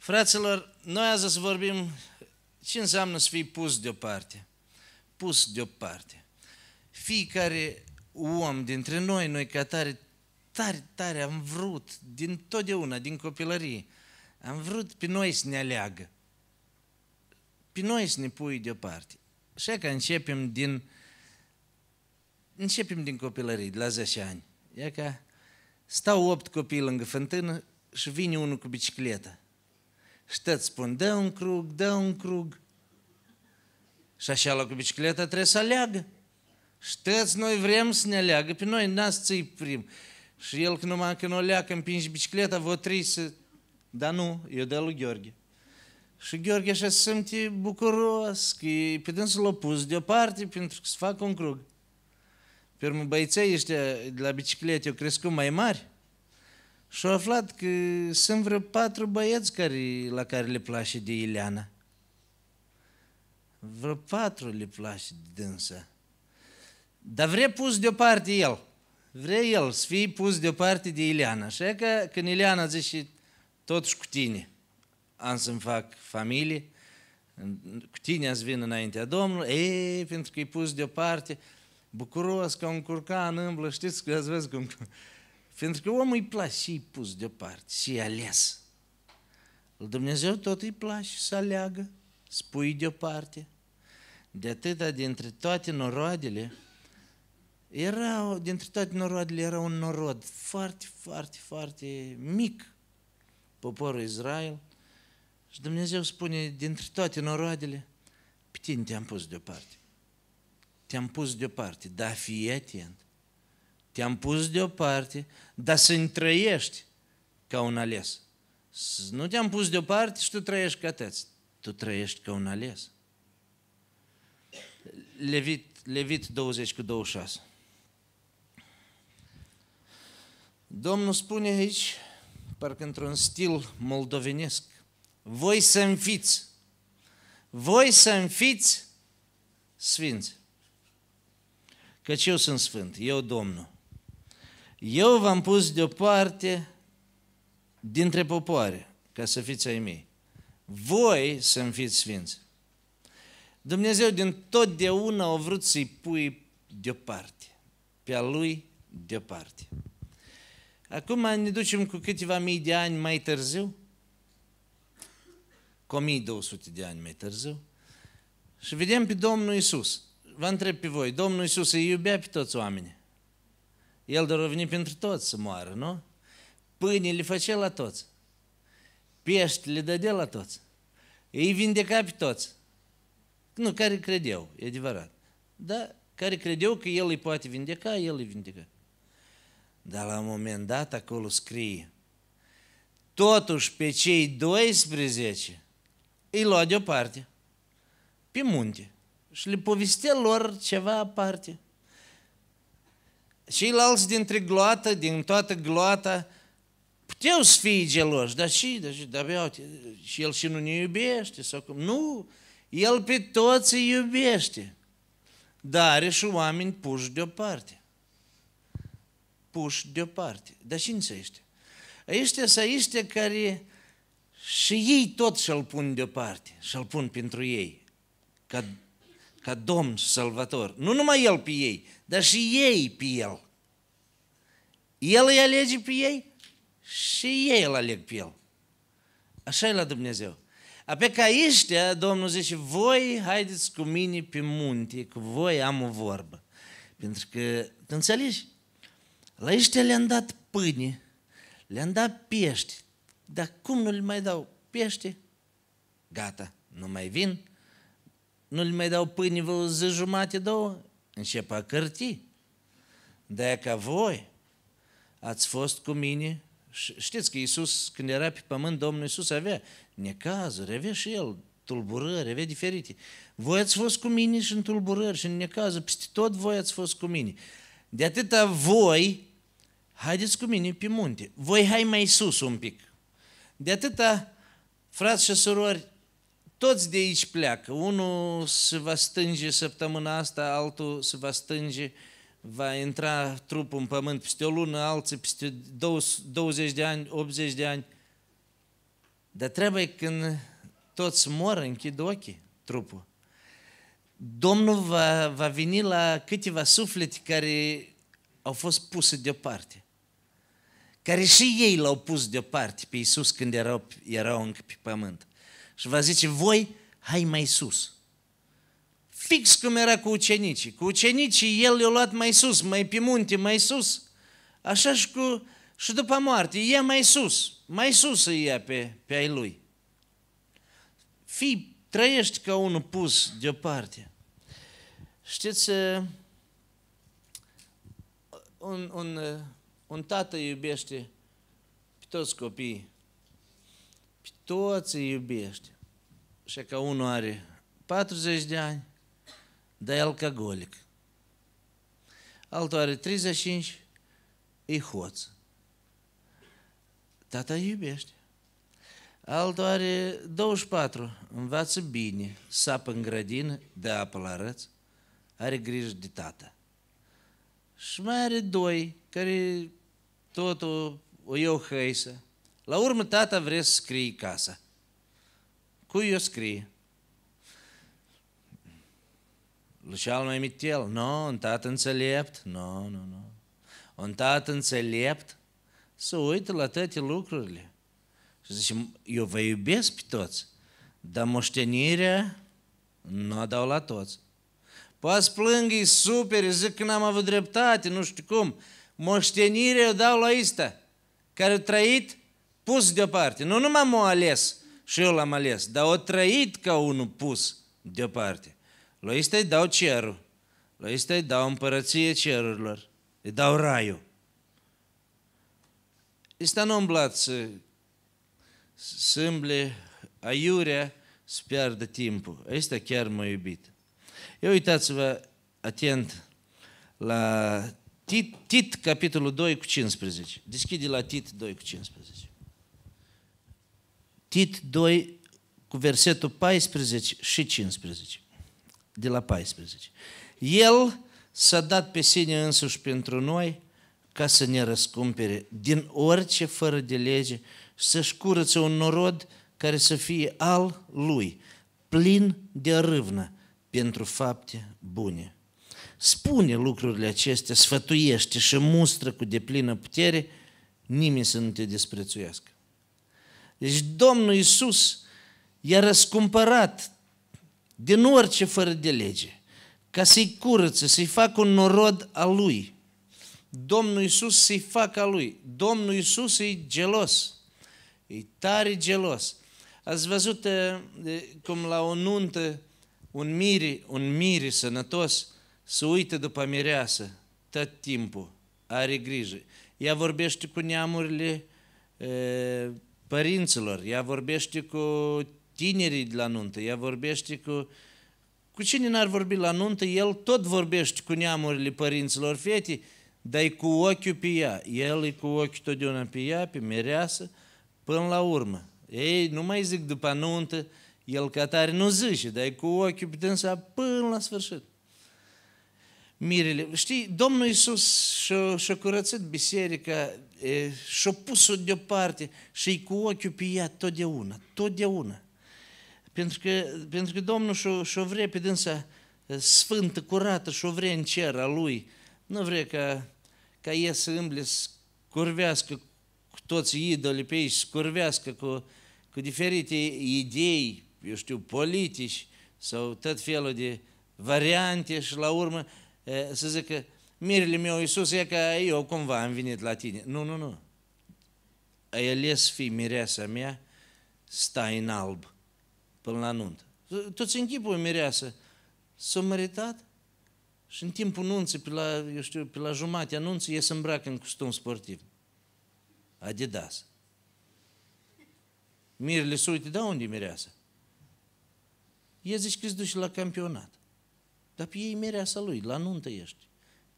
Fraților, noi azi să vorbim ce înseamnă să fii pus deoparte. Pus deoparte. Fiecare om dintre noi, noi ca tare, tare, tare am vrut, din totdeauna, din copilărie, am vrut pe noi să ne aleagă. Pe noi să ne pui deoparte. Așa că începem din începem din copilărie, de la 10 ani. E ca stau opt copii lângă fântână și vine unul cu bicicleta. Și tot spun, dă un crug, dă un crug. Și așa la cu bicicleta trebuie să aleagă. Și toți noi vrem să ne aleagă, pe noi n-ați ți prim. Și el, când numai când o leacă, împinge bicicleta, vă trei să... Dar nu, eu de lui Gheorghe. Și Gheorghe așa se simte bucuros, că pe dânsul l-a pus deoparte pentru că să facă un crug. Pe urmă, băieței ăștia de la biciclete au crescut mai mari și au aflat că sunt vreo patru băieți care, la care le place de Ileana. Vreo patru le place de dânsa. Dar vrea pus deoparte el. Vrea el să fie pus deoparte de Ileana. Așa că când Ileana zice, totuși cu tine am să-mi fac familie, cu tine ați vin înaintea Domnului, e, pentru că e pus deoparte, bucuros ca un curcan îmblă, știți că ați văzut cum... Pentru că omul îi place și i pus deoparte, și ales. Dumnezeu tot îi place să aleagă, spui deoparte. De atâta dintre toate noroadele, era, dintre toate noroadele era un norod foarte, foarte, foarte mic, poporul Israel. Și Dumnezeu spune, dintre toate noroadele, pe tine te-am pus deoparte te-am pus deoparte, dar fii atent. Te-am pus deoparte, dar să-mi trăiești ca un ales. Nu te-am pus deoparte și tu trăiești ca tăți. Tu trăiești ca un ales. Levit, Levit 20 cu 26. Domnul spune aici, parcă într-un stil moldovenesc, voi să fiți, voi să fiți sfinți căci eu sunt sfânt, eu Domnul. Eu v-am pus deoparte dintre popoare, ca să fiți ai mei. Voi să-mi fiți sfinți. Dumnezeu din totdeauna a vrut să-i pui deoparte, pe a lui deoparte. Acum ne ducem cu câteva mii de ani mai târziu, cu 1200 de ani mai târziu, și vedem pe Domnul Isus vă întreb pe voi, Domnul Iisus îi iubea pe toți oamenii. El doar a venit pentru toți să moară, nu? Pâine le făcea la toți. Pești le dădea la toți. Ei vindeca pe toți. Nu, care credeau, e adevărat. Da, care credeau că El îi poate vindeca, El îi vindeca. Dar la un moment dat acolo scrie, totuși pe cei 12 îi lua deoparte, pe munte și le povestea lor ceva aparte. Ceilalți dintre gloată, din toată gloata, puteau să fie geloși, dar și, dar și, dar uite, și el și nu ne iubește, sau cum? Nu, el pe toți îi iubește, dar are și oameni puși deoparte. Puși deoparte. Dar cine sunt ăștia? Ăștia sunt ăștia care și ei tot și-l pun deoparte, și-l pun pentru ei, ca ca Domn Salvator. Nu numai El pe ei, dar și ei pe El. El îi alege pe ei și ei îl aleg pe El. Așa e la Dumnezeu. Apoi ca ăștia, Domnul zice, voi haideți cu mine pe munte, cu voi am o vorbă. Pentru că, tu înțelegi? La ăștia le-am dat pâine, le-am dat pești, dar cum nu le mai dau pește? Gata, nu mai vin, nu le mai dau pâine vreo zi jumate, două, încep a cărti. de ca voi ați fost cu mine, știți că Iisus, când era pe pământ, Domnul Iisus avea necazuri, avea și El tulburări, avea diferite. Voi ați fost cu mine și în tulburări și în necazuri, peste tot voi ați fost cu mine. De atâta voi, haideți cu mine pe munte. Voi hai mai sus un pic. De atâta, frați și surori, toți de aici pleacă. Unul se va stânge săptămâna asta, altul se va stânge, va intra trupul în pământ peste o lună, alții peste 20 de ani, 80 de ani. Dar trebuie când toți mor, închid ochii, trupul. Domnul va, va veni la câteva suflete care au fost puse deoparte. Care și ei l-au pus deoparte pe Iisus când erau, erau încă pe pământ. Și va zice, voi, hai mai sus. Fix cum era cu ucenicii. Cu ucenicii el i-a luat mai sus, mai pe munte, mai sus. Așa și, cu, și după moarte, e mai sus, mai sus îi ia pe, pe ai lui. Fii, trăiești ca unul pus deoparte. Știți, uh, un, un, uh, un tată iubește pe toți copiii, pe toți îi iubește. Și că unul are 40 de ani, dar e alcoolic. Altul are 35, e hoț. Tata iubește. Altul are 24, învață bine, sapă în grădină, dă apă la răț, are grijă de tata. Și mai are doi care totul o iau hăisă. La urmă tata vrea să scrie casa. Cui o scrie? Luceal mai mitel. Nu, no, un tată înțelept. Nu, no, nu, no, nu. Un tată înțelept să uită la toate lucrurile. Și zice, eu vă iubesc pe toți, dar moștenirea nu o dau la toți. Poate să plâng, e super, zic că n-am avut dreptate, nu știu cum. Moștenirea o dau la ăsta, care a trăit pus deoparte. Nu numai m-a ales și eu l-am ales, dar o trăit ca unul pus deoparte. La ăsta îi dau cerul, la ăsta îi dau împărăție cerurilor, îi dau raiul. Ăsta nu umblat să, să îmble aiurea, să piardă timpul. Ăsta chiar m-a iubit. Eu uitați-vă atent la Tit, Tit, capitolul 2 cu 15. Deschide la Tit 2 cu 15. Tit 2 cu versetul 14 și 15. De la 14. El s-a dat pe sine însuși pentru noi ca să ne răscumpere din orice fără de lege și să-și curățe un norod care să fie al lui, plin de râvnă, pentru fapte bune. Spune lucrurile acestea, sfătuiește și mustră cu deplină putere, nimeni să nu te desprețuiască. Deci Domnul Iisus i-a răscumpărat din orice fără de lege, ca să-i curățe, să-i facă un norod al lui. Domnul Iisus să-i facă al lui. Domnul Iisus e gelos, e tare gelos. Ați văzut cum la o nuntă un miri, un miri sănătos să uite după mireasă tot timpul, are grijă. Ea vorbește cu neamurile e, părinților, ea vorbește cu tinerii de la nuntă, ea vorbește cu... Cu cine n-ar vorbi la nuntă, el tot vorbește cu neamurile părinților fetei, dar e cu ochiul pe ea. El e cu ochiul totdeauna pe ea, pe mireasă, până la urmă. Ei, nu mai zic după nuntă, el ca tare nu zice, dar e cu ochiul pe dânsa până la sfârșit. Mirele, știi, Domnul Iisus și-a, și curățit biserica și-a pus-o deoparte și e cu ochiul pe ea totdeauna, totdeauna. Pentru că, pentru că Domnul și-o, și-o vrea pe dânsa sfântă, curată și-o vrea în cer a Lui. Nu vrea ca, ca ea să îmble, să curvească cu toți idolii pe ei, să curvească cu, cu diferite idei, eu știu, politici sau tot felul de variante și la urmă să zică, mirele meu, Iisus, e că eu cumva am venit la tine. Nu, nu, nu. Ai ales fi mireasa mea, stai în alb până la nuntă. Toți închipul mireasă s-a meritat și în timpul nunții, pe la, eu știu, pe la jumătatea nunții, e să îmbracă în costum sportiv. Adidas. Mirele se uite, da unde e mireasă? E zici că duci la campionat. Dar pe ei mireasa lui, la nuntă ești.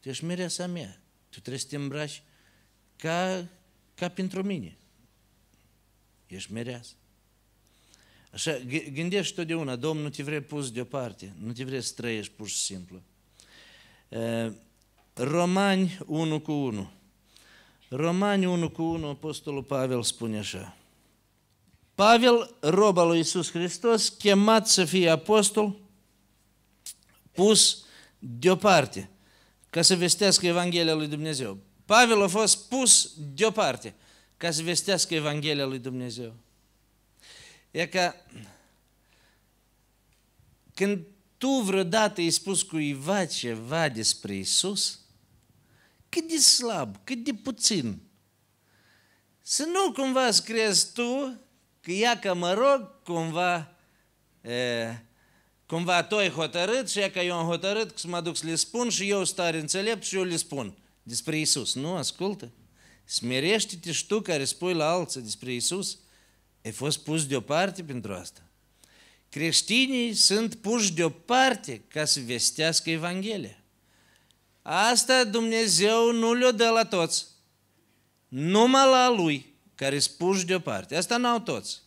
Tu ești mireasa mea. Tu trebuie să te îmbraci ca, ca pentru mine. Ești mireasă. Așa, gândești totdeauna, Domnul nu te vrea pus deoparte, nu te vrea să trăiești pur și simplu. Romani 1 cu 1. Romani 1 cu 1, Apostolul Pavel spune așa. Pavel, rob al lui Iisus Hristos, chemat să fie apostol, pus deoparte ca să vestească Evanghelia lui Dumnezeu. Pavel a fost pus deoparte ca să vestească Evanghelia lui Dumnezeu. E ca când tu vreodată ai spus cuiva ceva despre Isus, cât de slab, cât de puțin, să nu cumva să crezi tu că ea că mă rog, cumva, e, cumva tu ai hotărât și ea că eu am hotărât că să mă duc să le spun și eu stare înțelept și eu le spun despre Isus. Nu, ascultă. Smerește-te și tu care spui la alții despre Isus. Ai fost pus deoparte pentru asta. Creștinii sunt puși deoparte ca să vestească Evanghelia. Asta Dumnezeu nu le-o dă la toți. Numai la lui, care sunt puși deoparte. Asta n-au toți.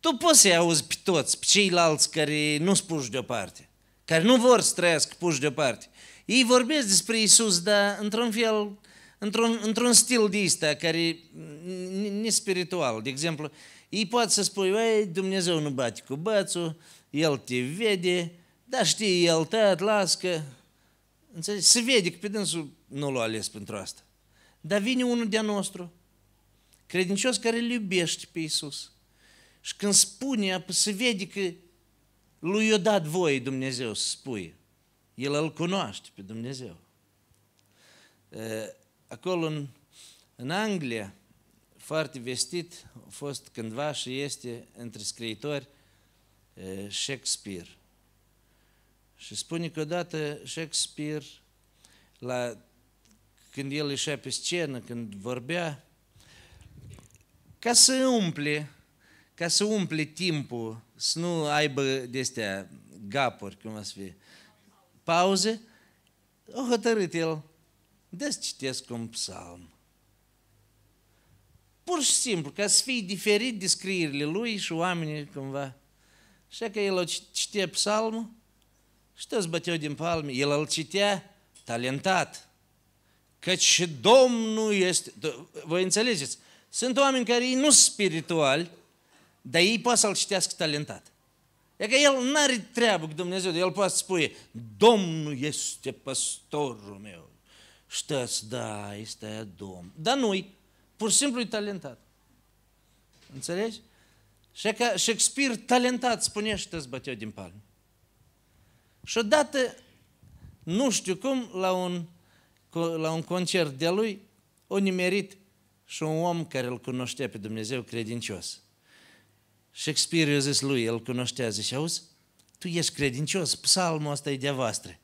Tu poți să-i auzi pe toți, pe ceilalți care nu sunt puși deoparte, care nu vor să trăiască puși deoparte. Ei vorbesc despre Isus, dar într-un fel, într-un, într-un stil de ăsta, care spiritual. De exemplu, ei pot să spui, ei, Dumnezeu nu bate cu bățul, El te vede, dar știi, El tăt, las că... Înțelegi? Se vede că pe dânsul nu l-a ales pentru asta. Dar vine unul de-a nostru, credincios care îl iubește pe Iisus. Și când spune, se vede că lui i-a dat voie Dumnezeu să spui. El îl cunoaște pe Dumnezeu. Acolo în, în Anglia, foarte vestit, a fost cândva și este între scriitori Shakespeare. Și spune că odată Shakespeare, la, când el ieșea pe scenă, când vorbea, ca să umple, ca să umple timpul, să nu aibă de astea gapuri, cum să fie, pauze, o hotărât el, des citesc un psalm. Pur și simplu, ca să fie diferit de scrierile lui și oamenii cumva. Așa că el o citea psalmul și toți băteau din palme. El îl citea talentat. Căci și Domnul este... Voi înțelegeți? Sunt oameni care nu sunt spirituali, dar ei pot să-l citească talentat. E că el nu are treabă cu Dumnezeu, el poate să spune, Domnul este păstorul meu. Știți, da, este Domn. Dar nu-i, pur și simplu e talentat. Înțelegi? Și că Shakespeare talentat spunea și te băteau din palme. Și odată, nu știu cum, la un, la un concert de lui, o nimerit și un om care îl cunoștea pe Dumnezeu credincios. Shakespeare i-a zis lui, el cunoștea, zice, auzi, tu ești credincios, psalmul ăsta e de voastră.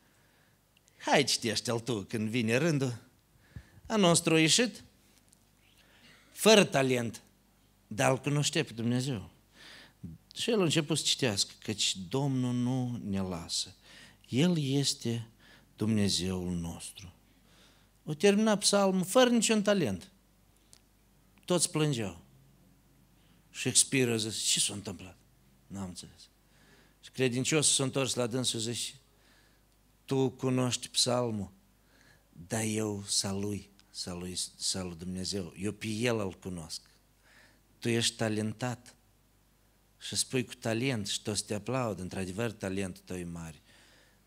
Hai citește-l tu când vine rândul. A nostru a ieșit fără talent, dar îl cunoștea pe Dumnezeu. Și el a început să citească, căci Domnul nu ne lasă. El este Dumnezeul nostru. O terminat psalmul fără niciun talent. Toți plângeau. Shakespeare a zis, ce s-a întâmplat? N-am înțeles. Și credincios s-a întors la dânsul și zice, tu cunoști psalmul, dar eu salui, salui, salut Dumnezeu, eu pe El îl cunosc. Tu ești talentat și spui cu talent și toți te aplaudă, într-adevăr talentul tău e mare.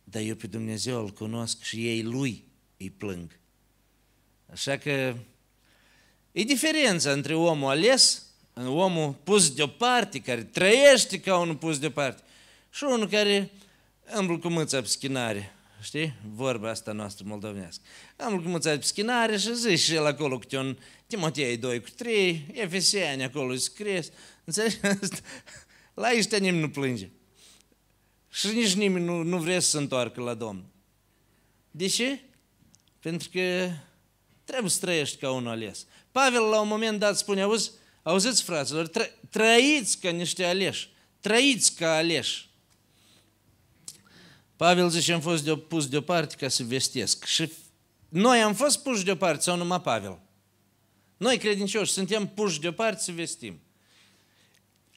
Dar eu pe Dumnezeu îl cunosc și ei lui îi plâng. Așa că e diferența între omul ales omul pus deoparte, care trăiește ca unul pus deoparte, și unul care îmblă cu mâța pe schinare. Știi? Vorba asta noastră moldovenească. Am cu mâța pe schinare și zici și el acolo câte un Timotei 2 cu 3, Efeseni acolo scrie. Înțelegi? La ăștia nimeni nu plânge. Și nici nimeni nu, nu vrea să se întoarcă la Domnul. De ce? Pentru că trebuie să trăiești ca unul ales. Pavel la un moment dat spune, auzi, Auziți, fraților, tră, trăiți ca niște aleși, trăiți ca aleși. Pavel zice, am fost de, pus deoparte ca să vestesc. Și noi am fost puși deoparte sau numai Pavel? Noi, credincioși, suntem puși deoparte să vestim.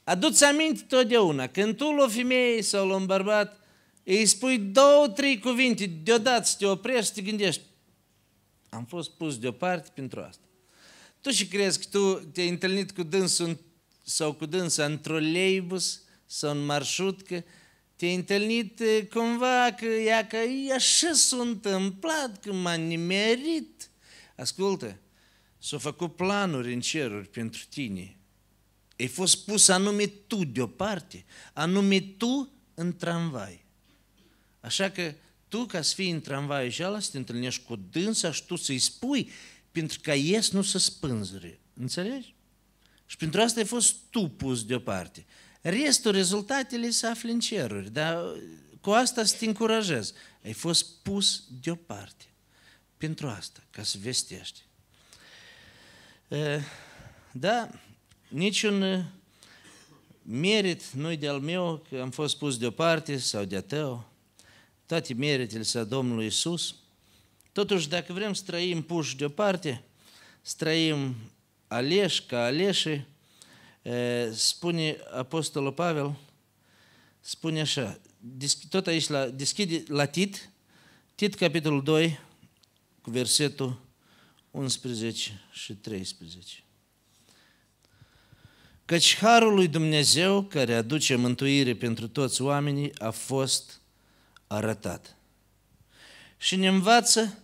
Aduți aminte totdeauna, când tu la o femeie sau la un bărbat îi spui două, trei cuvinte, deodată să te oprești să te gândești, am fost pus deoparte pentru asta. Tu și crezi că tu te-ai întâlnit cu dânsul sau cu dânsa în troleibus sau în marșutcă, te-ai întâlnit eh, cumva că ea că e așa s-a întâmplat, că m-a nimerit. Ascultă, s-au făcut planuri în ceruri pentru tine. Ai fost pus anume tu deoparte, anume tu în tramvai. Așa că tu, ca să fii în tramvai și ala, să te întâlnești cu dânsa și tu să-i spui, pentru ca ies nu să spânzure. Înțelegi? Și pentru asta ai fost tu pus deoparte. Restul, rezultatele se află în ceruri, dar cu asta să te încurajez. Ai fost pus deoparte. Pentru asta, ca să vestești. Da, niciun merit nu de-al meu că am fost pus deoparte sau de-a tău. Toate meritele sunt Domnului Isus. Totuși, dacă vrem să trăim puși deoparte, să trăim aleși ca aleși, spune Apostolul Pavel, spune așa, tot aici, la, deschide la Tit, Tit capitolul 2, cu versetul 11 și 13. Căci harul lui Dumnezeu, care aduce mântuire pentru toți oamenii, a fost arătat. Și ne învață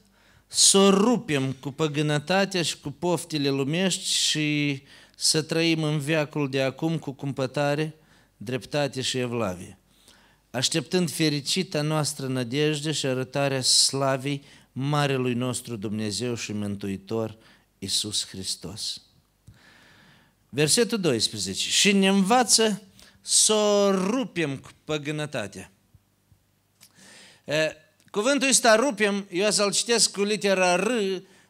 să o rupem cu păgânătatea și cu poftile lumești și să trăim în veacul de acum cu cumpătare, dreptate și evlavie, așteptând fericita noastră nădejde și arătarea slavei Marelui nostru Dumnezeu și Mântuitor Iisus Hristos. Versetul 12. Și ne învață să o rupem cu păgânătatea. Cuvântul ăsta rupem, eu să-l citesc cu litera R,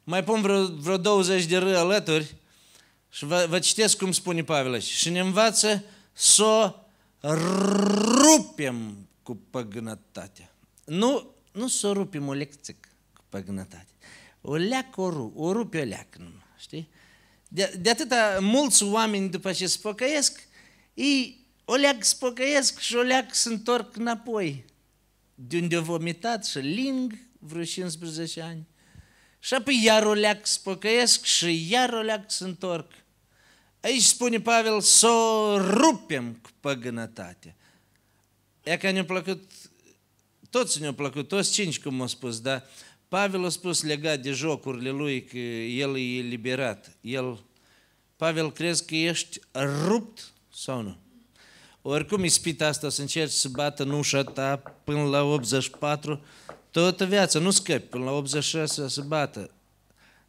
mai pun vreo, vreo 20 de R alături și vă, vă citesc cum spune Pavel aici. Și ne învață să o rupem cu păgânătatea. Nu, nu să o rupem o lecție cu păgânătate. O leacă o, rup, o rupe o leacă numai, știi? De, de atâta mulți oameni după ce se pocăiesc, ei o leacă se pocăiesc și o leacă se întorc înapoi de unde au vomitat și ling vreo 15 ani. Și apoi iar o leac să păcăiesc și iar o leac să întorc. Aici spune Pavel să o rupem cu păgânătatea. E că ne-a plăcut, toți ne-au plăcut, toți cinci, cum au spus, dar Pavel a spus legat de jocurile lui că el e eliberat. El, Pavel, crezi că ești rupt sau nu? Oricum ispita asta să încerci să bată în ușa ta până la 84, toată viața, nu scăpi, până la 86 să bată.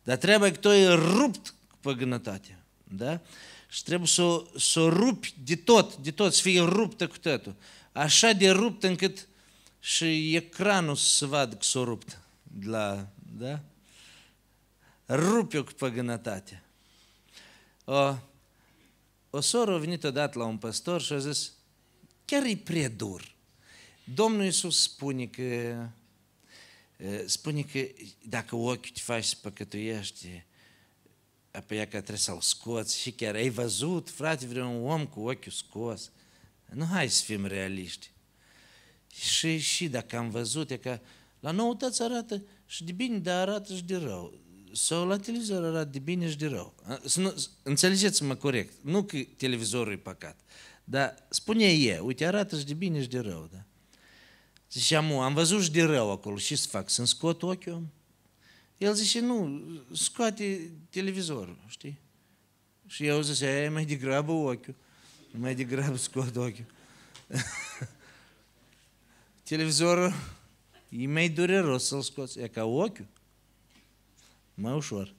Dar trebuie că tu ai rupt cu păgânătatea. Da? Și trebuie să, să o rupi de tot, de tot, să fie ruptă cu totul. Așa de rupt încât și ecranul să vadă că s-o rupt. La, da? Rupe-o cu păgânătatea. O, o soră a venit odată la un păstor și a zis, chiar e prea dur. Domnul Iisus spune că, spune că dacă ochiul te faci să păcătuiești, apoi că trebuie să-l scoți și chiar ai văzut, frate, vreun om cu ochiul scos. Nu hai să fim realiști. Și, și dacă am văzut, e că la noutăți arată și de bine, dar arată și de rău sau la televizor arată de bine și de rău. Înțelegeți-mă corect. Nu că televizorul e păcat. Dar spune e, uite, arată și de bine și de rău. Da? Ziceam, am văzut și de rău acolo, și să fac? Să-mi scot ochiul? El zice, nu, scoate televizorul, știi? Și eu zice, e mai degrabă ochiul. Mai degrabă scot ochiul. televizorul e mai dureros să-l scoți. E ca ochiul mai ușor.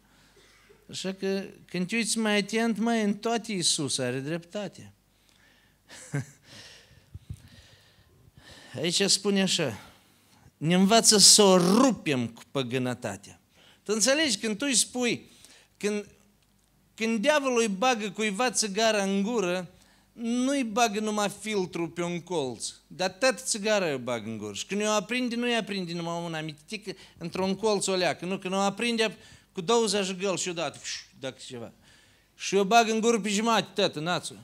Așa că când te uiți mai atent, mai în toate Iisus are dreptate. Aici spune așa, ne învață să o rupem cu păgânătatea. Tu înțelegi, când tu îi spui, când, când diavolul îi bagă cuiva țigara în gură, nu-i bagă numai filtru pe un colț, dar tot țigara îi bagă în gură. Și când o aprinde, nu-i aprinde numai una mitică într-un colț o leacă. Nu, când o aprinde cu 20 găl și odată, dacă ceva. Și o bagă în gură pe jumătate, tot, națul.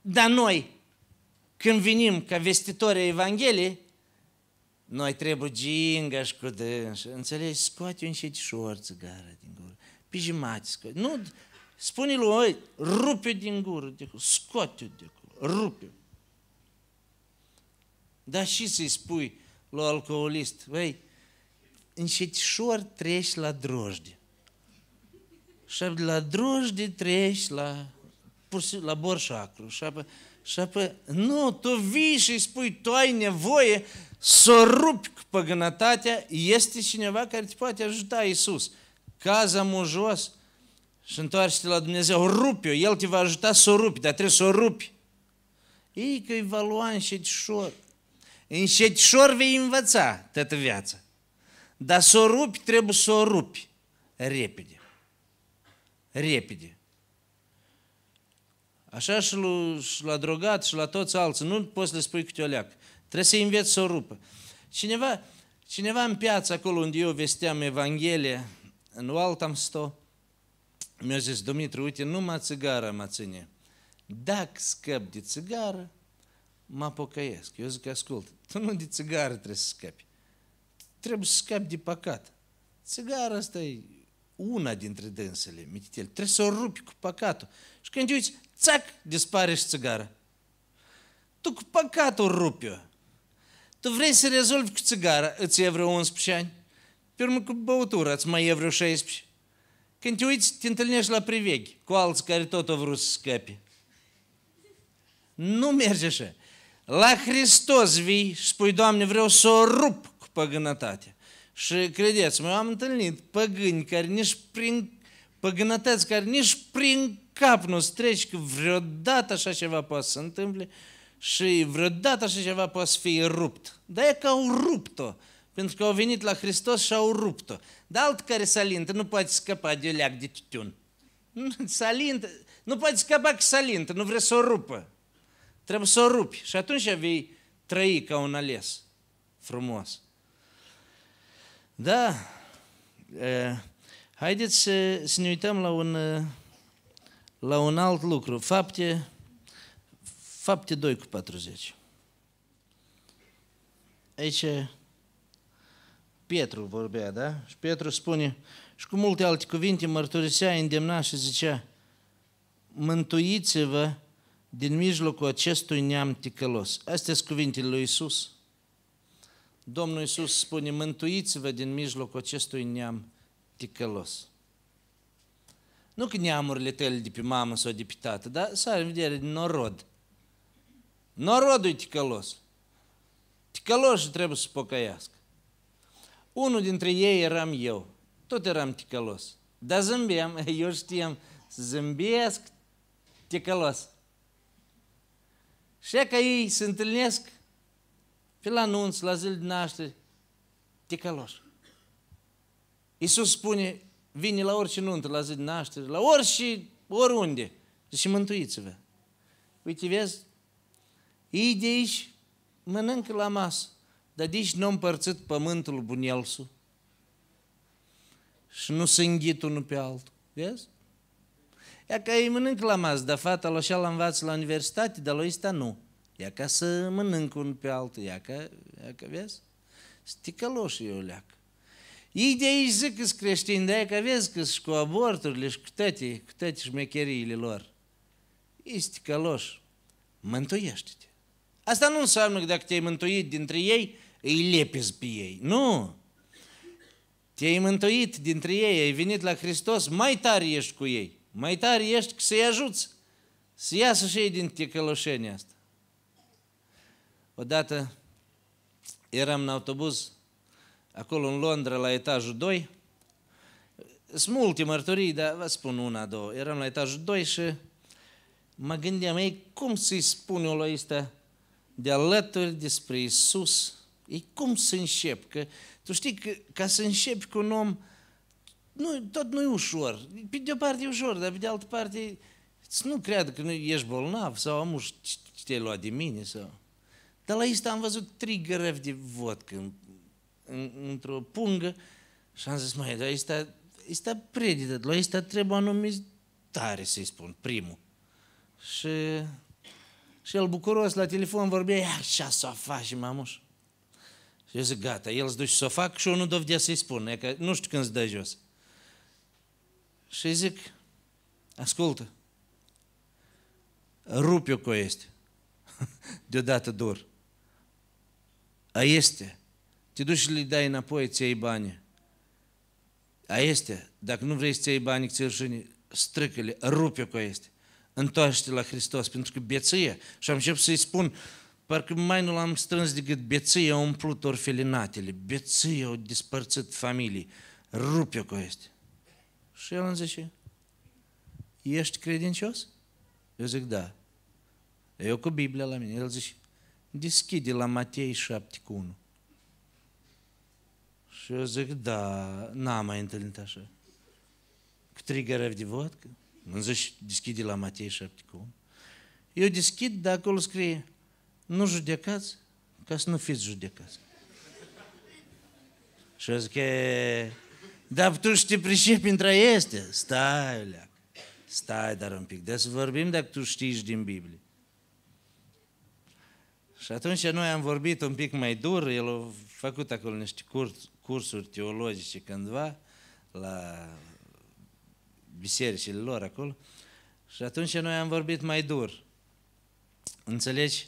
Dar noi, când venim ca vestitori ai Evangheliei, noi trebuie gingaș cu dâns. Înțelegi? Scoate un șetișor țigara din gură. Pe jumătate scoate. Nu, Spune lui, oi, rupe din gură de acolo, scoate de acolo, rupe. Dar și să-i spui lui alcoolist, băi, încetișor treci la drojde. Și de la drojde treci la, la borșacru. Și apă, și apă, nu, tu vii și spui, tu ai nevoie să o rupi cu păgânătatea, este cineva care te poate ajuta, Iisus. Caza jos și întoarce-te la Dumnezeu, rupi-o, El te va ajuta să o rupi, dar trebuie să o rupi. Ei că îi va lua încetișor. Încetișor vei învăța toată viața. Dar să o rupi, trebuie să o rupi repede. Repede. Așa și la, și la drogat și la toți alții. Nu poți să le spui câte o leacă. Trebuie să înveți să o rupă. Cineva, cineva în piață, acolo unde eu vesteam Evanghelia, în Waltham sto, mi-a zis, Dumitru, uite, numai țigara mă ține. Dacă scăp de țigară, mă pocăiesc. Eu zic, ascult, tu nu de țigară trebuie să scapi. Trebuie să scapi de păcat. Țigara asta e una dintre dânsele, mititel. Trebuie să o rupi cu păcatul. Și când uiți, țac, dispare și țigara. Tu cu păcatul rupi-o. Tu vrei să rezolvi cu țigara, îți e vreo 11 ani. Pe urmă cu băutura îți mai e vreo 16. Când te uiți, te întâlnești la priveghi cu alții care tot au vrut să scape. Nu merge așa. La Hristos vii și spui, Doamne, vreau să o rup cu păgânătatea. Și credeți-mă, am întâlnit păgâni care nici prin păgânătăți, care nici prin cap nu treci că vreodată așa ceva poate să se întâmple și vreodată așa ceva poate să fie rupt. Dar e că au rupt-o, pentru că au venit la Hristos și au rupt-o. Dar alt care salintă nu poate scăpa de leac de tutun. Salintă, nu poate scăpa cu salintă, nu vrea să o rupă. Trebuie să o rupi și atunci vei trăi ca un ales frumos. Da, haideți să, să ne uităm la un, la un alt lucru. Fapte, fapte 2 cu 40. Aici Petru vorbea, da? Și Petru spune, și cu multe alte cuvinte mărturisea, îndemna și zicea, mântuiți-vă din mijlocul acestui neam ticălos. Astea sunt cuvintele lui Isus. Domnul Isus spune, mântuiți-vă din mijlocul acestui neam ticălos. Nu că neamurile tale de pe mamă sau de pe tată, dar să ai în vedere norod. Norodul e ticălos. Ticăloșii trebuie să pocăiască. Unul dintre ei eram eu. Tot eram ticălos. Dar zâmbeam, eu știam să zâmbesc ticălos. Și că ei se întâlnesc pe la anunț, la zil de naștere, ticăloși. Iisus spune, vine la orice nuntă, la zi de naștere, la orice, oriunde, și mântuiți-vă. Uite, vezi, ei de aici mănâncă la masă, dar de aici nu împărțit pământul bunelsul și nu se înghit unul pe altul. Vezi? Ea că ei mănâncă la masă, dar fata la așa la învață la universitate, dar la ăsta nu. Ea ca să mănâncă unul pe altul, ea că, ea că vezi? Sticăloși eu leac. Ei de aici zic că creștini, de că vezi că și cu aborturile și cu toate, cu toate șmecheriile lor. Ei sticăloși. Mântuiește-te. Asta nu înseamnă că dacă te-ai mântuit dintre ei, îi lepezi pe ei. Nu! Te-ai mântuit dintre ei, ai venit la Hristos, mai tare ești cu ei. Mai tare ești că să-i ajuți să iasă și ei din ticăloșenia asta. Odată eram în autobuz acolo în Londra la etajul 2. Sunt multe mărturii, dar vă spun una, două. Eram la etajul 2 și mă gândeam, ei, cum să-i spun eu la ăsta de alături despre Isus? Ei, cum să încep? Că tu știi că ca să începi cu un om, nu, tot nu e ușor. Pe de o parte e ușor, dar pe de altă parte nu cred că nu ești bolnav sau am ce te-ai luat de mine sau... Dar la asta am văzut trei gărăvi de vodcă în, în, într-o pungă și am zis, mai, dar asta, asta predită, la asta trebuie anumit tare să-i spun, primul. Și, și el bucuros la telefon vorbea, ia ce să faci, mamuș? Și eu zic, gata, el îți duce să o fac și eu nu dovedea să-i spun, că nu știu când îți dă jos. Și zic, Ascultă. Rupe-o cu este. Deodată dur. A este. Te duci și le dai înapoi, ți iei bani. A este. Dacă nu vrei să-ți iei bani, ți rușine, strâcă-le, rupe-o cu este. Întoarce-te la Hristos, pentru că beție. Și am început să-i spun, parcă mai nu l-am strâns decât beție a umplut orfelinatele, beție au dispărțit familii, rupe-o cu este. Și el îmi zice, ești credincios? Eu zic, da. Eu cu Biblia la mine. El zice, deschide la Matei 7 cu 1. Și eu zic, da, n-am mai întâlnit așa. Cu trei gărăvi de vodcă. Îmi zice, deschide la Matei 7 cu 1. Eu deschid, dar acolo scrie, nu judecați, ca să nu fiți judecați. Și eu zic, dar tu și te pricepi între este. Stai, leac. Stai dar un pic, de să vorbim dacă tu știi din Biblie. Și atunci noi am vorbit un pic mai dur, el a făcut acolo niște curs, cursuri teologice cândva la bisericile lor acolo. Și atunci noi am vorbit mai dur. Înțelegi?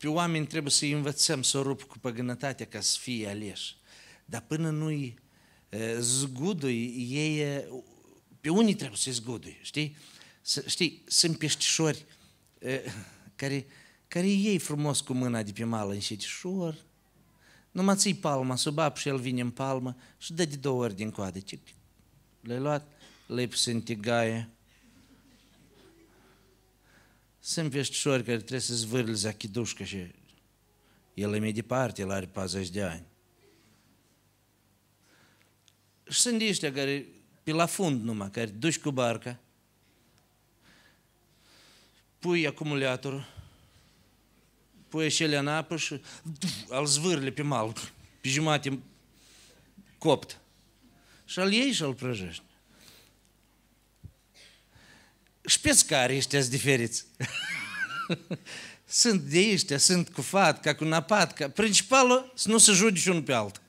Pe oameni trebuie să-i învățăm să o rup cu păgânătatea ca să fie aleși. Dar până nu-i zgudui, ei, pe unii trebuie să-i zgudui, știi? S- știi, sunt peștișori care, care iei frumos cu mâna de pe mală încetișor, numai ții palma sub apă și el vine în palmă și dă de două ori din coadă. Le-ai luat, le-ai pus în tigaie. Sunt peștișori care trebuie să zvârli zachidușcă și el e mai departe, el are 40 de ani. Și sunt ăștia care, pe la fund numai, care duci cu barca, pui acumulatorul, pui și în apă și al zvârle pe mal, pe jumate copt. Și al iei și al prăjești. Și pescarii ăștia sunt diferiți. sunt de ăștia, sunt cu fatca, cu napatca. Principalul să nu se judici unul pe altul.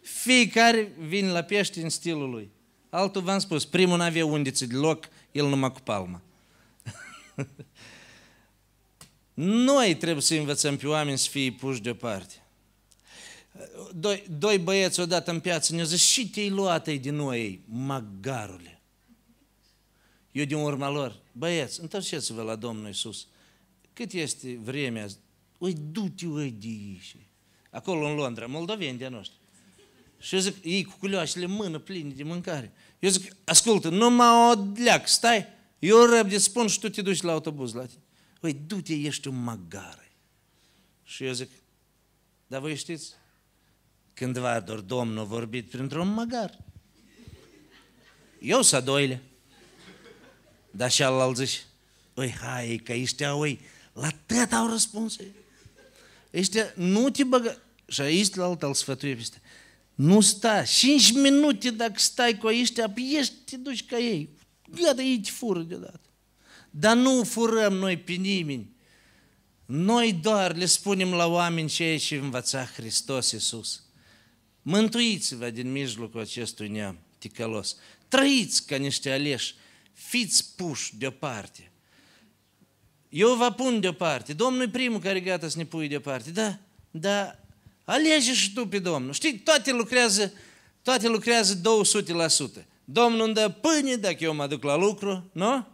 Fiecare vine la pește în stilul lui. Altul v-am spus, primul n-avea undiță de loc, el numai cu palma. Noi trebuie să învățăm pe oameni să fie puși deoparte. Doi, doi băieți odată în piață ne-au zis, și te-ai luat ei din noi, magarule. Eu din urma lor, băieți, întorceți-vă la Domnul Iisus. Cât este vremea? Oi, du-te, oi, de aici. Acolo în Londra, moldoveni de noștri. Și eu zic, ei cu culoașele în mână pline de mâncare. Eu zic, ascultă, numai o leac, stai, eu răb de spun și tu te duci la autobuz la tine. Păi, du-te, ești un magare. Și eu zic, dar voi știți, cândva doar Domnul a vorbit printr-un magar. Eu să doile. Dar și alalt zice, oi, hai, că ăștia, oi, la tăt au răspuns. Ăștia, nu te băgă. Și aici la alt îl sfătuie peste. Nu sta, 5 minute dacă stai cu ăștia, ești, te duci ca ei. Gata, ei te fură deodată. Dar nu furăm noi pe nimeni. Noi doar le spunem la oameni ceea ce învăța Hristos Iisus. Mântuiți-vă din mijlocul acestui neam ticălos. Trăiți ca niște aleși. Fiți puși deoparte. Eu vă pun deoparte. Domnul e primul care gata să ne pui deoparte. Da, da, alege și tu pe Domnul. Știi, toate lucrează, toate lucrează 200%. Domnul îmi dă pâine dacă eu mă duc la lucru, nu?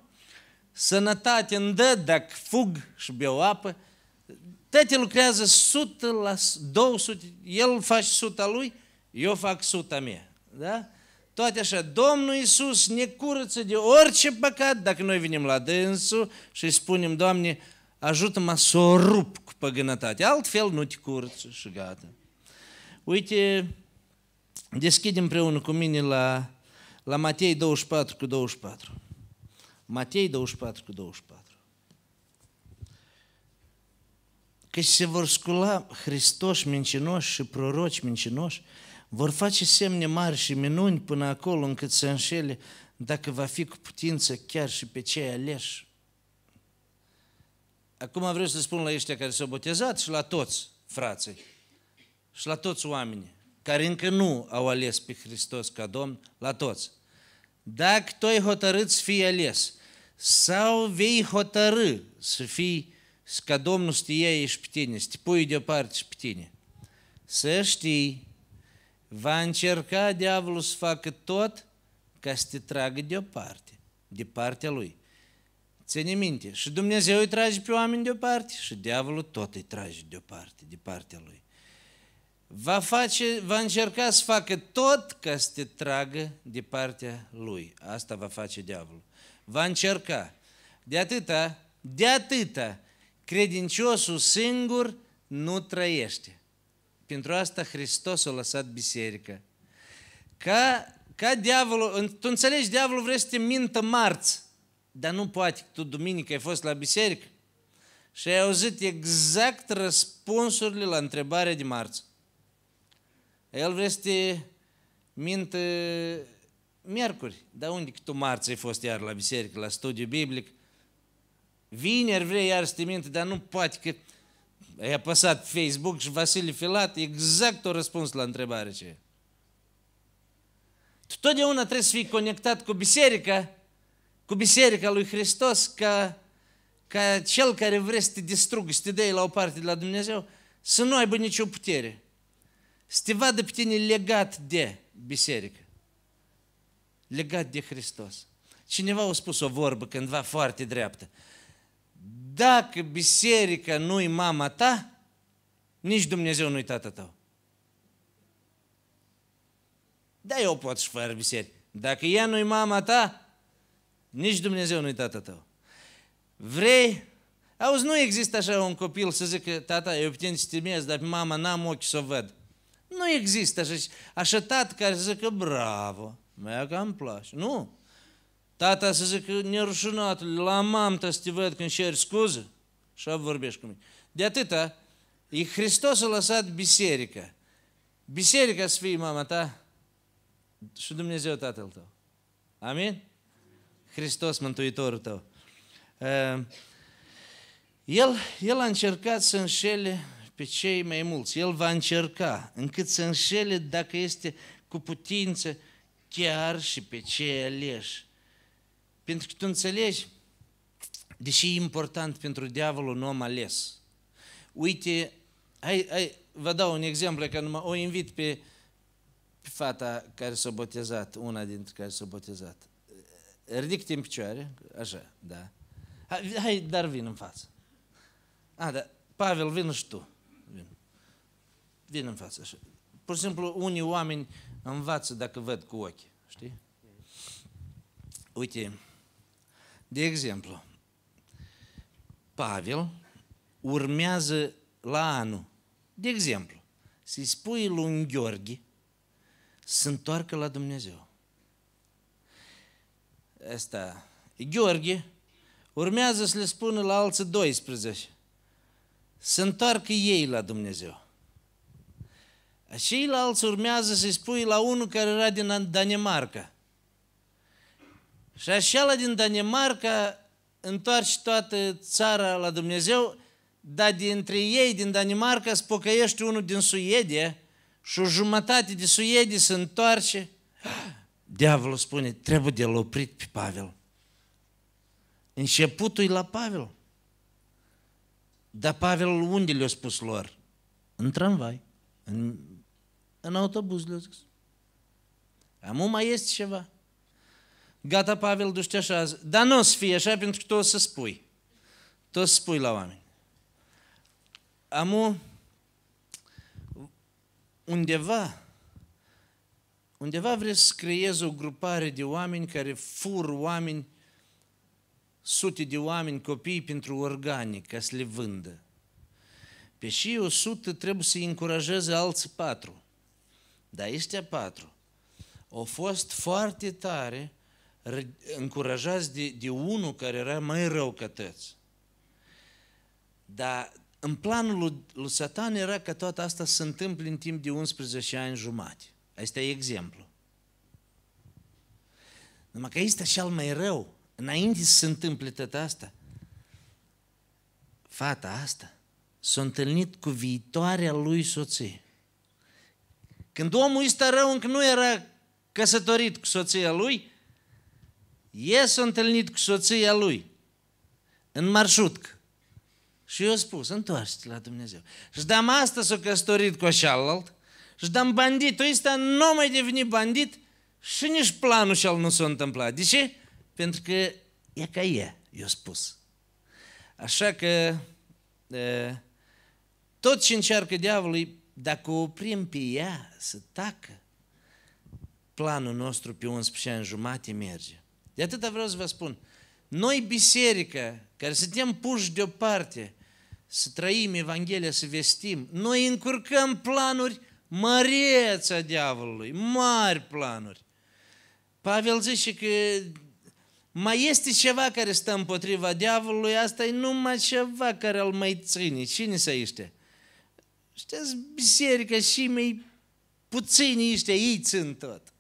Sănătate îmi dă dacă fug și beau apă. Toate lucrează 100 la 200, el face 100 lui, eu fac 100 mea. Da? Toate așa, Domnul Iisus ne curăță de orice păcat dacă noi venim la dânsul și îi spunem, Doamne, ajută-mă să o rup cu păgânătate. Altfel nu te curăță și gata. Uite, deschidem împreună cu mine la, la Matei 24 cu 24. Matei 24 cu 24. Că se vor scula Hristoși mincinoși și proroci mincinoși, vor face semne mari și minuni până acolo încât să înșele dacă va fi cu putință chiar și pe cei aleși. Acum vreau să spun la ăștia care s-au botezat și la toți frații și la toți oamenii care încă nu au ales pe Hristos ca Domn, la toți. Dacă tu ai hotărât să fii ales sau vei hotărâ să fii ca Domnul să te iei și pe tine, să te pui deoparte și pe tine, să știi, va încerca diavolul să facă tot ca să te tragă deoparte, de partea lui. Ține minte, și Dumnezeu îi trage pe oameni deoparte și diavolul tot îi trage deoparte, de partea lui. Va, face, va încerca să facă tot ca să te tragă de partea lui. Asta va face diavolul. Va încerca. De atâta, de atâta, credinciosul singur nu trăiește. Pentru asta Hristos a lăsat biserica. Ca, ca diavolul, tu înțelegi, diavolul vrea să te mintă marți, dar nu poate. Tu duminică ai fost la biserică și ai auzit exact răspunsurile la întrebarea de marți. El vrea să te mintă miercuri. Dar unde că tu marți ai fost iar la biserică, la studiu biblic? Vineri vrei iar să te minte, dar nu poate că ai apăsat Facebook și Vasile Filat exact o răspuns la întrebare ce Tu totdeauna trebuie să fii conectat cu biserica, cu biserica lui Hristos, ca, ca cel care vrea să te distrugă, să te dea la o parte de la Dumnezeu, să nu aibă nicio putere. Să te vadă pe tine legat de biserică. Legat de Hristos. Cineva a spus o vorbă cândva foarte dreaptă. Dacă biserica nu-i mama ta, nici Dumnezeu nu-i tata tău. Da, eu pot și fără biserică. Dacă ea nu-i mama ta, nici Dumnezeu nu-i tata tău. Vrei? Auzi, nu există așa un copil să zică, tata, eu putem să te dar pe mama n-am ochi să o văd. Nu există așa, așa tată care să zică, bravo, mea că îmi place. Nu. Tata să zică, nerușinat, la mamă să te văd când ceri scuză. Și vorbești cu mine. De atâta, e Hristos a lăsat biserica. Biserica să fie mama ta și Dumnezeu Tatăl tău. Amin? Hristos Mântuitorul tău. El, el a încercat să înșele pe cei mai mulți. El va încerca încât să înșele dacă este cu putință chiar și pe cei aleși. Pentru că tu înțelegi, deși e important pentru diavolul un om ales. Uite, hai, hai, vă dau un exemplu, că numai o invit pe, pe fata care s-a botezat, una dintre care s-a botezat. Ridic-te în picioare, așa, da. Hai, hai dar vin în față. A, da, Pavel, vin și tu. Vin. Vin în față, așa. Pur și simplu, unii oameni învață dacă văd cu ochii, știi? Uite, de exemplu, Pavel urmează la anul, de exemplu, să-i spui lui Gheorghe să întoarcă la Dumnezeu. Asta, Gheorghe urmează să le spună la alții 12 să întoarcă ei la Dumnezeu. Ceilalți urmează să-i spui la unul care era din Danemarca. Și așa din Danemarca întoarce toată țara la Dumnezeu, dar dintre ei din Danemarca spocăiește unul din Suedia și o jumătate de Suedii se întoarce. Diavolul spune, trebuie de-l oprit pe Pavel. Începutul e la Pavel. Dar Pavel unde le-a spus lor? În tramvai, în, în autobuz le-a zis. Acum mai este ceva. Gata, Pavel, du-te așa. Dar nu o să fie așa pentru că tu o să spui. Tu o să spui la oameni. Amu, undeva, undeva vreți să creezi o grupare de oameni care fur oameni, sute de oameni, copii pentru organe, ca să le vândă. Pe și o sută trebuie să-i încurajeze alții patru. Dar ăștia patru au fost foarte tare încurajați de, de unul care era mai rău ca tăți. Dar în planul lui, lui Satan era ca toată asta să se întâmple în timp de 11 ani jumate. Asta e exemplu. Numai că este cel mai rău. Înainte să se întâmple tot asta, fata asta s-a întâlnit cu viitoarea lui soție. Când omul ăsta rău încă nu era căsătorit cu soția lui, e s-a întâlnit cu soția lui în marșutcă. Și eu spus, întoarce la Dumnezeu. Și dam asta s-a căsătorit cu cealalt, și dam banditul ăsta nu mai deveni bandit și nici planul și-al nu s-a întâmplat. De ce? Pentru că e ca e, eu spus. Așa că tot ce încearcă diavolul, dacă oprim pe ea să tacă, planul nostru pe 11 ani jumate merge. De atâta vreau să vă spun. Noi, biserică, care suntem puși deoparte, să trăim Evanghelia, să vestim, noi încurcăm planuri măreți a diavolului, mari planuri. Pavel zice că mai este ceva care stă împotriva diavolului, asta e numai ceva care îl mai ține. Cine să este? Știți, biserica și mai puțini ăștia, ei țin tot.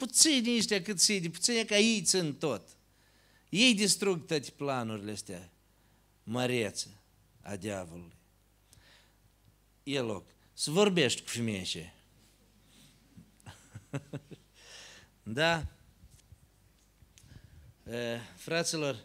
Puțini ăștia cât se puțini ca ei țin tot. Ei distrug toate planurile astea mărețe a diavolului. E loc. Să vorbești cu femeia și. da? E, fraților,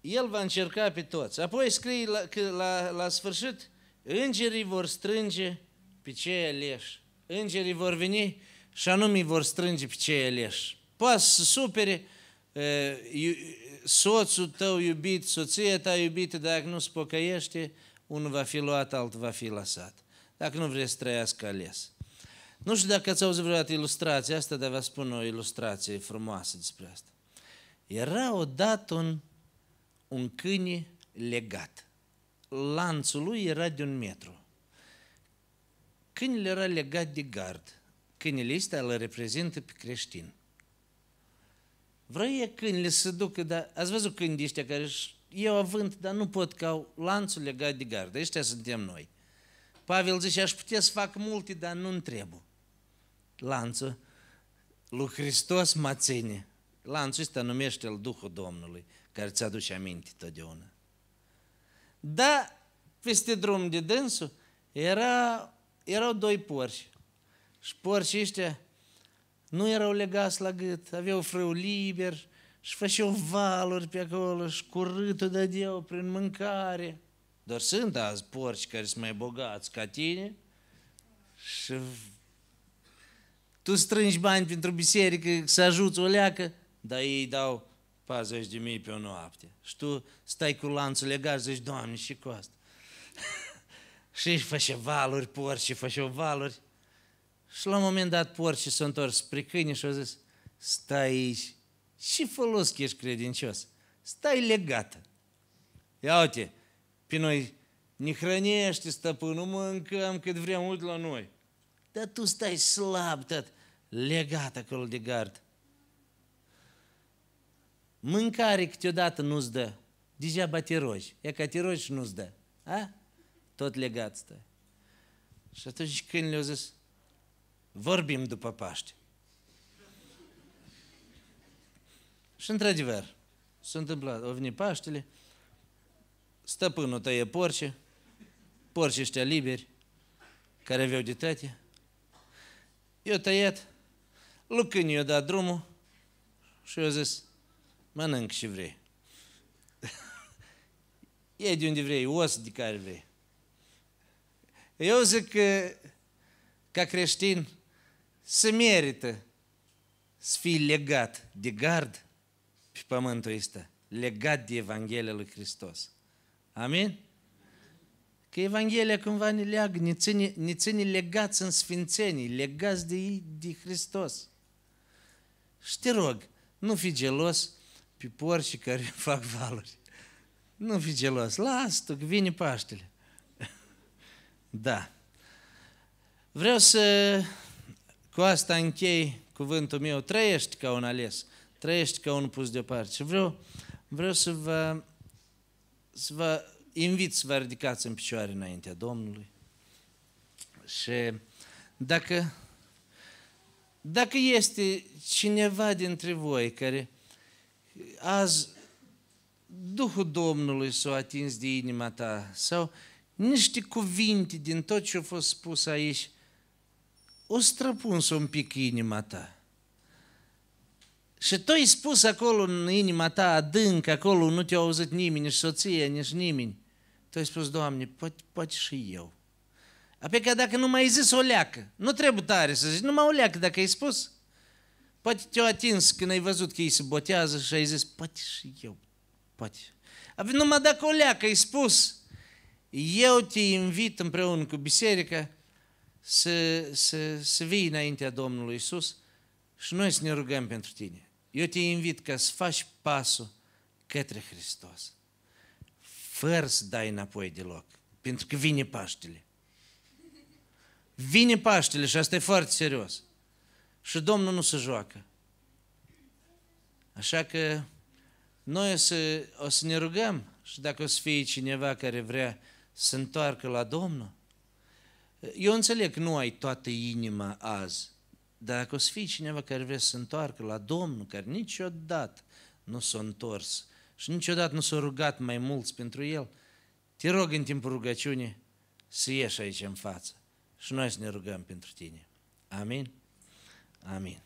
el va încerca pe toți. Apoi scrie la, că la, la sfârșit, îngerii vor strânge pe cei aleși. Îngerii vor veni și anume vor strânge pe cei aleși. Poate să supere e, soțul tău iubit, soția ta iubită, dacă nu se pocăiește, unul va fi luat, altul va fi lăsat. Dacă nu vreți să trăiască ales. Nu știu dacă ați auzit vreodată ilustrația asta, dar vă spun o ilustrație frumoasă despre asta. Era odată un, un câine legat. Lanțul lui era de un metru. Câinele era legat de gard. Câinele ăsta îl reprezintă pe creștin. Vrea câinele să ducă, dar ați văzut câinii ăștia care își iau avânt, dar nu pot ca au lanțul legat de gard. Ăștia suntem noi. Pavel zice, aș putea să fac multe, dar nu trebuie. Lanțul lui Hristos mă ține. Lanțul ăsta numește-l Duhul Domnului, care ți aduce aminte totdeauna. Da, peste drum de dânsul era, erau doi porci. Și porcii ăștia nu erau legați la gât, aveau frâu liber și făceau valuri pe acolo și cu râtul dădeau prin mâncare. Dar sunt azi porci care sunt mai bogați ca tine și tu strângi bani pentru biserică să ajuți o leacă, dar ei dau 40 de mii pe o noapte. Și tu stai cu lanțul legat și zici, Doamne, și cu asta. și își face valuri, porci, face valuri. Și la un moment dat porci s-au întors spre câine și au zis, stai aici, și folos că ești credincios, stai legat. Ia uite, pe noi ne hrănește stăpânul, mâncăm cât vrem, uite la noi. Dar tu stai slab, tot, legat acolo de gard. Mâncare câteodată nu-ți dă. Degeaba te rogi. E ca te rogi și nu-ți dă. A? Tot legat stai. Și atunci când le-au zis, vorbim după Paște. Și într-adevăr, s-a întâmplat, au venit Paștele, stăpânul tăie porce, porci ăștia liberi, care aveau de tăte. Eu tăiat, lucânii i-a dat drumul și eu zis, mănânc și vrei. E de unde vrei, os de care vrei. Eu zic că, ca creștin, se merită să fii legat de gard pe pământul ăsta, legat de Evanghelia lui Hristos. Amin? Că Evanghelia cumva ne leagă, ne ține, ne ține legați în sfințenii, legați de, de Hristos. Și te rog, nu fi gelos pe porci care fac valuri. Nu fi gelos, lasă tu, că vine Paștele. da. Vreau să, cu asta închei cuvântul meu, trăiești ca un ales, trăiești ca un pus deoparte. Și vreau, vreau să vă, să vă invit să vă ridicați în picioare înaintea Domnului. Și dacă, dacă este cineva dintre voi care azi Duhul Domnului s-a atins de inima ta sau niște cuvinte din tot ce a fost spus aici, o străpuns un pic inima ta. Și tu ai spus acolo în inima ta adânc, acolo nu te-a auzit nimeni, nici soția, nici nimeni. Tu ai spus, Doamne, poate, poate și eu. Apoi că dacă nu mai ai zis o leacă, nu trebuie tare să zici, numai o leacă dacă ai spus. Poate te-a atins când ai văzut că ei se botează și ai zis, poate și eu, poate. Apoi numai dacă o leacă ai spus, eu te invit împreună cu biserica să, să, să vii înaintea Domnului Isus și noi să ne rugăm pentru tine. Eu te invit ca să faci pasul către Hristos, fără să dai înapoi deloc, pentru că vine Paștele. Vine Paștele și asta e foarte serios. Și Domnul nu se joacă. Așa că noi o să, o să ne rugăm și dacă o să fie cineva care vrea să întoarcă la Domnul, eu înțeleg că nu ai toată inima azi, dar dacă o să fie cineva care vrea să se întoarcă la Domnul, care niciodată nu s-a întors și niciodată nu s-a rugat mai mulți pentru el, te rog în timpul rugăciunii să ieși aici în față și noi să ne rugăm pentru tine. Amin? Amin.